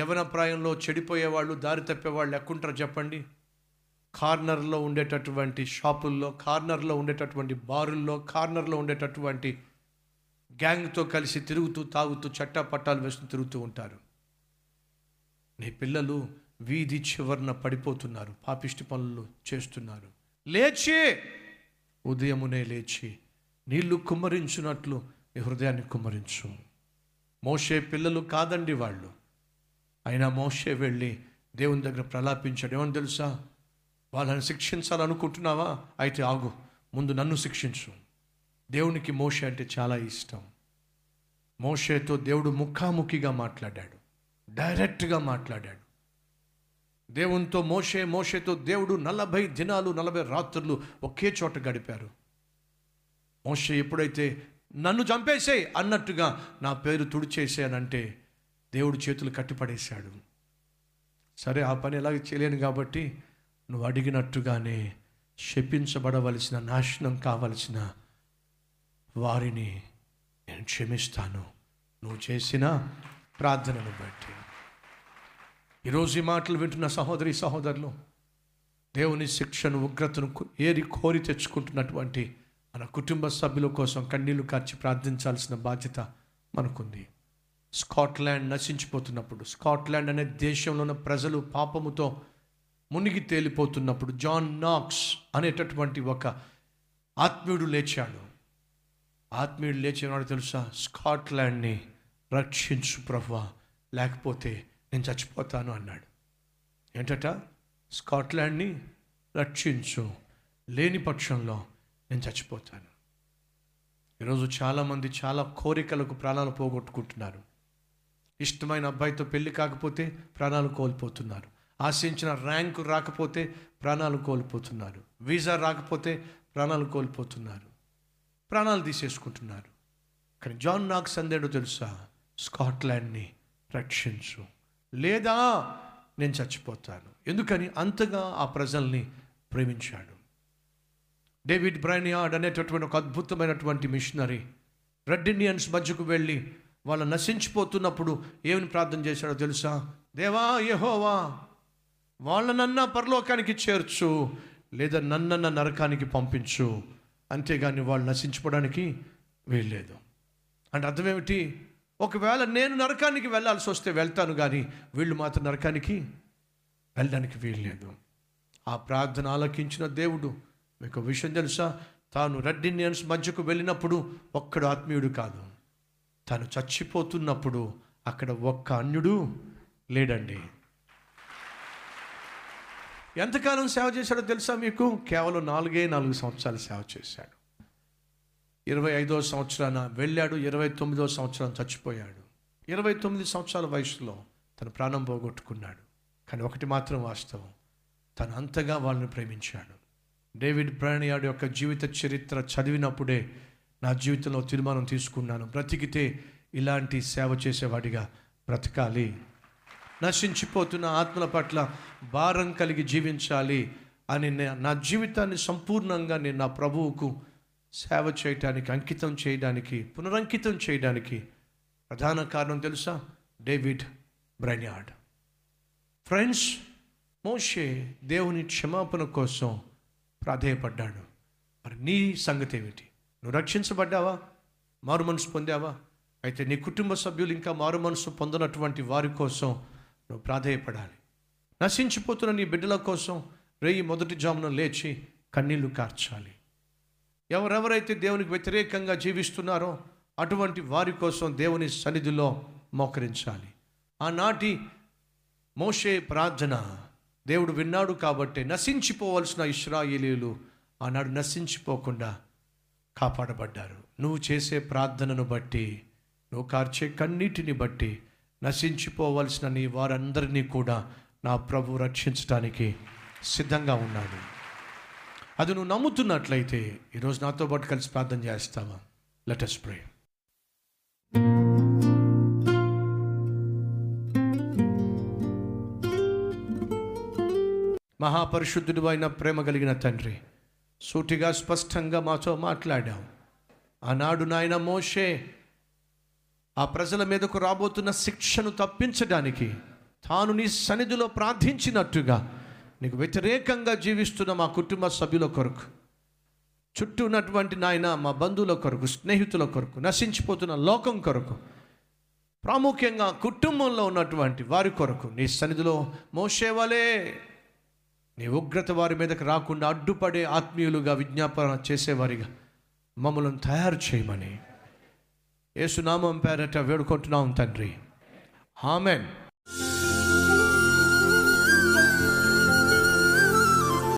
యవన ప్రాయంలో చెడిపోయేవాళ్ళు దారి తప్పేవాళ్ళు ఎక్కుంటారు చెప్పండి? కార్నర్లో ఉండేటటువంటి షాపుల్లో కార్నర్లో ఉండేటటువంటి బారుల్లో కార్నర్లో ఉండేటటువంటి గ్యాంగ్తో కలిసి తిరుగుతూ తాగుతూ చట్టా పట్టాలు వేస్తూ తిరుగుతూ ఉంటారు. నీ పిల్లలు వీధి చివరన పడిపోతున్నారు పాపిష్టి పనులు చేస్తున్నారు. లేచి! ఉదయమునే లేచి నీళ్ళు కుమ్మరించున్నట్లు నీ హృదయాన్ని కుమ్మరించు. మోషే పిల్లలు కాదండి వాళ్ళు. అయినా మోషే వెళ్ళి దేవుని దగ్గర ప్రలాపించాడు. ఏమని తెలుసా? వాళ్ళని శిక్షించాలనుకుంటున్నావా? అయితే ఆగు ముందు నన్ను శిక్షించు. దేవునికి మోషే అంటే చాలా ఇష్టం. మోషేతో దేవుడు ముఖాముఖిగా మాట్లాడాడు. డైరెక్ట్గా మాట్లాడాడు. దేవునితో మోషే మోషేతో దేవుడు నలభై దినాలు నలభై రాత్రులు ఒకే చోట గడిపారు. మోషే ఎప్పుడైతే నన్ను చంపేసేయ్ అన్నట్టుగా నా పేరు తుడిచేసానంటే దేవుడు చేతులు కట్టిపడేశాడు. సరే ఆ పని ఎలాగ చేయలేను కాబట్టి నువ్వు అడిగినట్టుగానే శపించబడవలసిన నాశనం కావలసిన వారిని నేను క్షమిస్తాను. నువ్వు చేసిన ప్రార్థనను బట్టి. ఈరోజు ఈ మాటలు వింటున్న సహోదరి సహోదరులు దేవుని శిక్షను ఉగ్రతను ఏరి కోరి తెచ్చుకుంటున్నటువంటి మన కుటుంబ సభ్యుల కోసం కన్నీళ్ళు కార్చి ప్రార్థించాల్సిన బాధ్యత మనకుంది. స్కాట్లాండ్ నశించిపోతున్నప్పుడు స్కాట్లాండ్ అనే దేశంలో ఉన్న ప్రజలు పాపముతో మునిగి తేలిపోతున్నప్పుడు జాన్ నాక్స్ అనేటటువంటి ఒక ఆత్మీయుడు లేచాడు. ఆత్మీయుడు లేచినాడు తెలుసా? స్కాట్లాండ్ని రక్షించు ప్రభా లేకపోతే నేను చచ్చిపోతాను అన్నాడు. ఏంటట? స్కాట్లాండ్ని రక్షించు లేని పక్షంలో నేను చచ్చిపోతాను. ఈరోజు చాలామంది చాలా కోరికలకు ప్రాణాలు పోగొట్టుకుంటున్నారు. ఇష్టమైన అబ్బాయితో పెళ్ళి కాకపోతే ప్రాణాలు కోల్పోతున్నారు. ఆశించిన ర్యాంకు రాకపోతే ప్రాణాలు కోల్పోతున్నారు. వీసా రాకపోతే ప్రాణాలు కోల్పోతున్నారు. ప్రాణాలు తీసేసుకుంటున్నారు. కానీ జాన్ నాక్స్ అందేడో తెలుసా? స్కాట్లాండ్ని రక్షించు. లేదా నేను చచ్చిపోతాను. ఎందుకని? అంతగా ఆ ప్రజల్ని ప్రేమించాడు. డేవిడ్ బ్రైనియాడ్ అనేటటువంటి ఒక అద్భుతమైనటువంటి మిషనరీ రెడ్ ఇండియన్స్ మధ్యకు వెళ్ళి వాళ్ళు నశించిపోతున్నప్పుడు ఏమని ప్రార్థన చేశాడో తెలుసా? దేవా యెహోవా వాళ్ళనన్నా పరలోకానికి చేర్చు లేదా నన్నన్న నరకానికి పంపించు. అంతేగాని వాళ్ళు నశించుకోవడానికి వీల్లేదు. అంటే అర్థం ఏమిటి ఒకవేళ నేను నరకానికి వెళ్ళాల్సి వస్తే వెళ్తాను కానీ వీళ్ళు మాత్రం నరకానికి వెళ్ళడానికి వీల్లేదు. ఆ ప్రార్థన ఆలకించిన దేవుడు మీకు విషయం తెలుసా? తాను రెడ్డి ఇండియన్స్ మధ్యకు వెళ్ళినప్పుడు ఒక్కడు ఆత్మీయుడు కాదు. తాను చచ్చిపోతున్నప్పుడు అక్కడ ఒక్క అన్యుడు లేడండి. ఎంతకాలం సేవ చేశాడో తెలుసా మీకు? కేవలం నాలుగే నాలుగు సంవత్సరాలు సేవ చేశాడు. ఇరవై ఐదో సంవత్సరాన వెళ్ళాడు ఇరవై తొమ్మిదో సంవత్సరం చచ్చిపోయాడు. ఇరవై తొమ్మిది సంవత్సరాల వయసులో తన ప్రాణం పోగొట్టుకున్నాడు. కానీ ఒకటి మాత్రం వాస్తవం తను అంతగా వాళ్ళని ప్రేమించాడు. డేవిడ్ బ్రానియాడ్ యొక్క జీవిత చరిత్ర చదివినప్పుడే నా జీవితంలో తీర్మానం తీసుకున్నాను. బ్రతికితే ఇలాంటి సేవ చేసేవాడిగా బ్రతకాలి. నశించిపోతున్న ఆత్మల పట్ల భారం కలిగి జీవించాలి అని నా జీవితాన్ని సంపూర్ణంగా నేను నా ప్రభువుకు సేవ చేయడానికి అంకితం చేయడానికి పునరంకితం చేయడానికి ప్రధాన కారణం తెలుసా? డేవిడ్ బ్రైన్యార్డ్. ఫ్రెండ్స్ మోషే దేవుని క్షమాపణ కోసం ప్రాధేయపడ్డాడు. మరి నీ సంగతి ఏమిటి? నువ్వు రక్షించబడ్డావా? మారు మనసు పొందావా? అయితే నీ కుటుంబ సభ్యులు ఇంకా మారు మనసు పొందనటువంటి వారి కోసం నువ్వు ప్రాధేయపడాలి. నశించిపోతున్న నీ బిడ్డల కోసం రేయి మొదటి జామున లేచి కన్నీళ్ళు కార్చాలి. ఎవరెవరైతే దేవునికి వ్యతిరేకంగా జీవిస్తున్నారో అటువంటి వారి కోసం దేవుని సన్నిధిలో మోకరించాలి. ఆనాటి మోషే ప్రార్థన దేవుడు విన్నాడు కాబట్టి నశించిపోవలసిన ఇస్రాయేలీలు ఆనాడు నశించిపోకుండా కాపాడబడ్డారు. నువ్వు చేసే ప్రార్థనను బట్టి నువ్వు కార్చే కన్నీటిని బట్టి నశించిపోవలసిన నీ వారందరినీ కూడా నా ప్రభు రక్షించడానికి సిద్ధంగా ఉన్నాడు. అది నువ్వు నమ్ముతున్నట్లయితే ఈరోజు నాతో పాటు కలిసి ప్రార్థన చేస్తావా? లెటస్ ప్రే మహాపరిశుద్ధుడు అయిన ప్రేమ కలిగిన తండ్రి సూటిగా స్పష్టంగా మాతో మాట్లాడాం ఆనాడు నాయన మోషే ఆ ప్రజల మీదకు రాబోతున్న శిక్షను తప్పించడానికి తాను నీ సన్నిధిలో ప్రార్థించినట్టుగా నీకు వ్యతిరేకంగా జీవిస్తున్న మా కుటుంబ సభ్యుల కొరకు చుట్టూ ఉన్నటువంటి నాయన మా బంధువుల కొరకు స్నేహితుల కొరకు నశించిపోతున్న లోకం కొరకు ప్రాముఖ్యంగా కుటుంబంలో ఉన్నటువంటి వారి కొరకు నీ సన్నిధిలో మోసేవలే నీ ఉగ్రత వారి మీదకి రాకుండా అడ్డుపడే ఆత్మీయులుగా విజ్ఞాపన చేసేవారిగా మమ్మల్ని తయారు చేయమని. యేసునామం పేరట వేడుకుంటున్నాం తండ్రి. ఆమెన్.